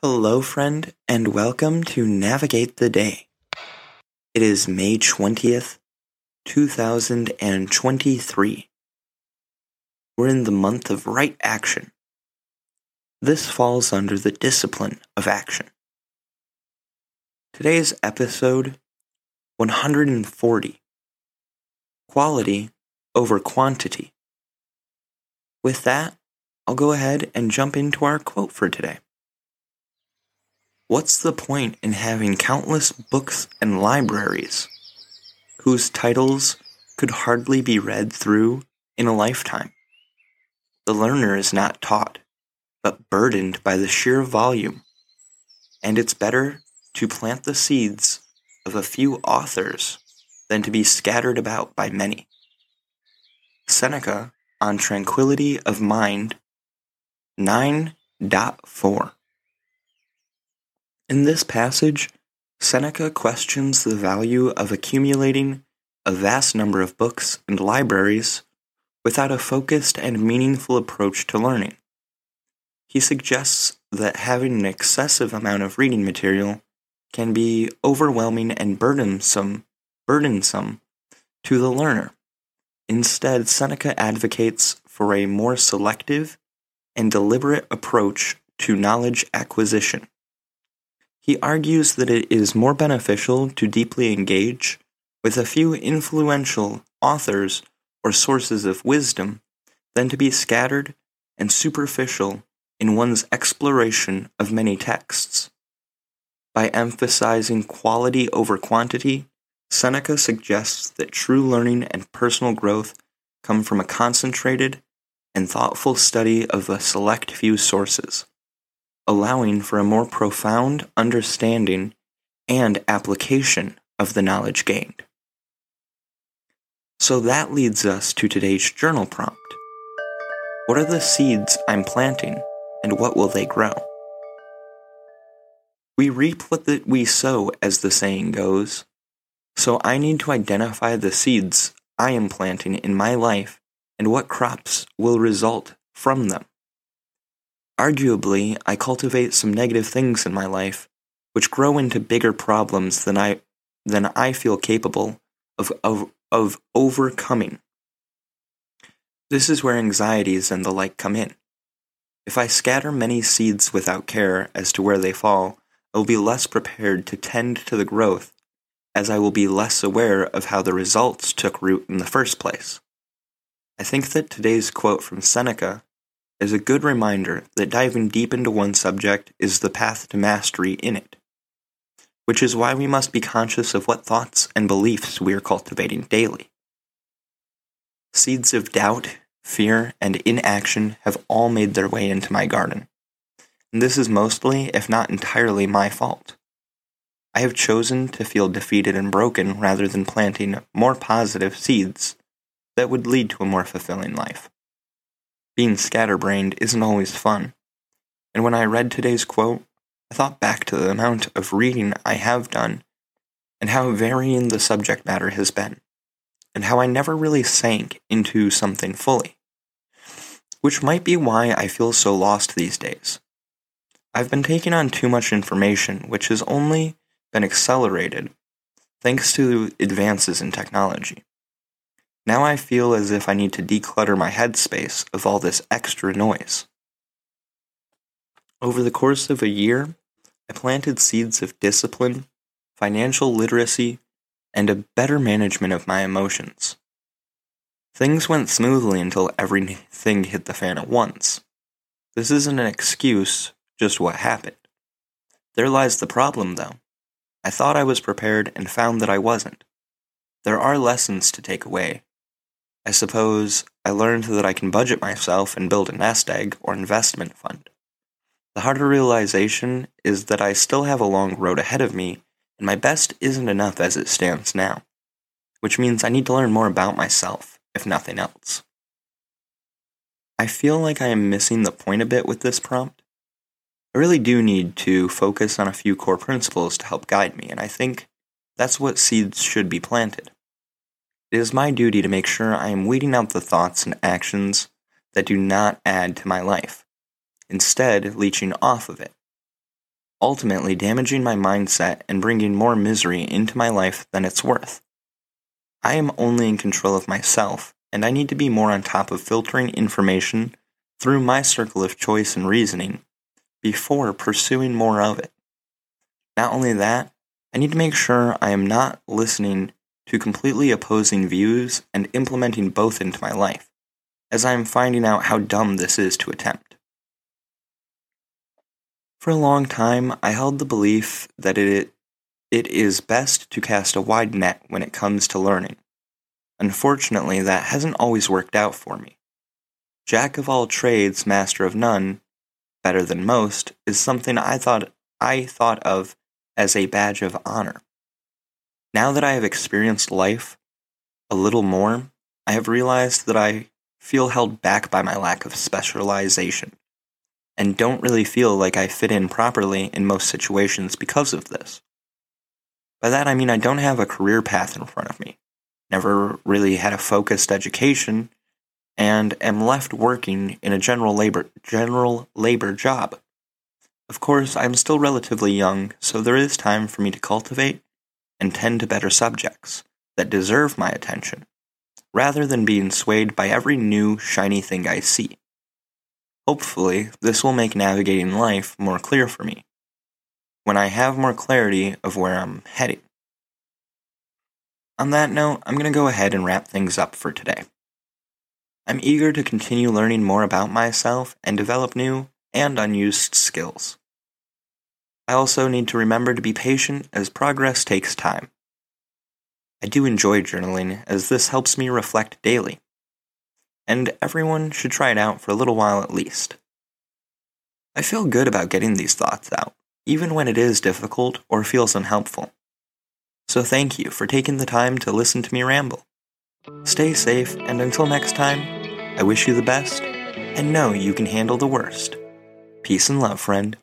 Hello, friend, and welcome to Navigate the Day. It is May 20th, 2023. We're in the month of right action. This falls under the discipline of action. Today's episode 140 Quality over Quantity. With that, I'll go ahead and jump into our quote for today. What's the point in having countless books and libraries whose titles could hardly be read through in a lifetime? The learner is not taught, but burdened by the sheer volume, and it's better to plant the seeds of a few authors than to be scattered about by many. Seneca on Tranquility of Mind 9.4 in this passage, Seneca questions the value of accumulating a vast number of books and libraries without a focused and meaningful approach to learning. He suggests that having an excessive amount of reading material can be overwhelming and burdensome, burdensome to the learner. Instead, Seneca advocates for a more selective and deliberate approach to knowledge acquisition. He argues that it is more beneficial to deeply engage with a few influential authors or sources of wisdom than to be scattered and superficial in one's exploration of many texts. By emphasizing quality over quantity, Seneca suggests that true learning and personal growth come from a concentrated and thoughtful study of a select few sources allowing for a more profound understanding and application of the knowledge gained. So that leads us to today's journal prompt. What are the seeds I'm planting, and what will they grow? We reap what we sow, as the saying goes. So I need to identify the seeds I am planting in my life and what crops will result from them. Arguably, I cultivate some negative things in my life, which grow into bigger problems than I than I feel capable of, of, of overcoming. This is where anxieties and the like come in. If I scatter many seeds without care as to where they fall, I will be less prepared to tend to the growth, as I will be less aware of how the results took root in the first place. I think that today's quote from Seneca is a good reminder that diving deep into one subject is the path to mastery in it, which is why we must be conscious of what thoughts and beliefs we are cultivating daily. Seeds of doubt, fear, and inaction have all made their way into my garden, and this is mostly, if not entirely, my fault. I have chosen to feel defeated and broken rather than planting more positive seeds that would lead to a more fulfilling life being scatterbrained isn't always fun. And when I read today's quote, I thought back to the amount of reading I have done and how varying the subject matter has been, and how I never really sank into something fully. Which might be why I feel so lost these days. I've been taking on too much information, which has only been accelerated thanks to advances in technology. Now I feel as if I need to declutter my headspace of all this extra noise. Over the course of a year, I planted seeds of discipline, financial literacy, and a better management of my emotions. Things went smoothly until everything hit the fan at once. This isn't an excuse, just what happened. There lies the problem, though. I thought I was prepared and found that I wasn't. There are lessons to take away, I suppose I learned that I can budget myself and build a nest egg or investment fund. The harder realization is that I still have a long road ahead of me and my best isn't enough as it stands now, which means I need to learn more about myself, if nothing else. I feel like I am missing the point a bit with this prompt. I really do need to focus on a few core principles to help guide me, and I think that's what seeds should be planted. It is my duty to make sure I am weeding out the thoughts and actions that do not add to my life, instead, leeching off of it, ultimately damaging my mindset and bringing more misery into my life than it's worth. I am only in control of myself, and I need to be more on top of filtering information through my circle of choice and reasoning before pursuing more of it. Not only that, I need to make sure I am not listening to completely opposing views and implementing both into my life, as I am finding out how dumb this is to attempt. For a long time, I held the belief that it, it is best to cast a wide net when it comes to learning. Unfortunately, that hasn't always worked out for me. Jack of all trades, master of none, better than most, is something I thought I thought of as a badge of honor. Now that I have experienced life a little more, I have realized that I feel held back by my lack of specialization, and don't really feel like I fit in properly in most situations because of this. By that I mean I don't have a career path in front of me, never really had a focused education, and am left working in a general labor general labor job. Of course, I am still relatively young, so there is time for me to cultivate and tend to better subjects that deserve my attention, rather than being swayed by every new, shiny thing I see. Hopefully, this will make navigating life more clear for me, when I have more clarity of where I'm heading. On that note, I'm going to go ahead and wrap things up for today. I'm eager to continue learning more about myself and develop new and unused skills. I also need to remember to be patient as progress takes time. I do enjoy journaling as this helps me reflect daily, and everyone should try it out for a little while at least. I feel good about getting these thoughts out, even when it is difficult or feels unhelpful. So thank you for taking the time to listen to me ramble. Stay safe, and until next time, I wish you the best, and know you can handle the worst. Peace and love, friend.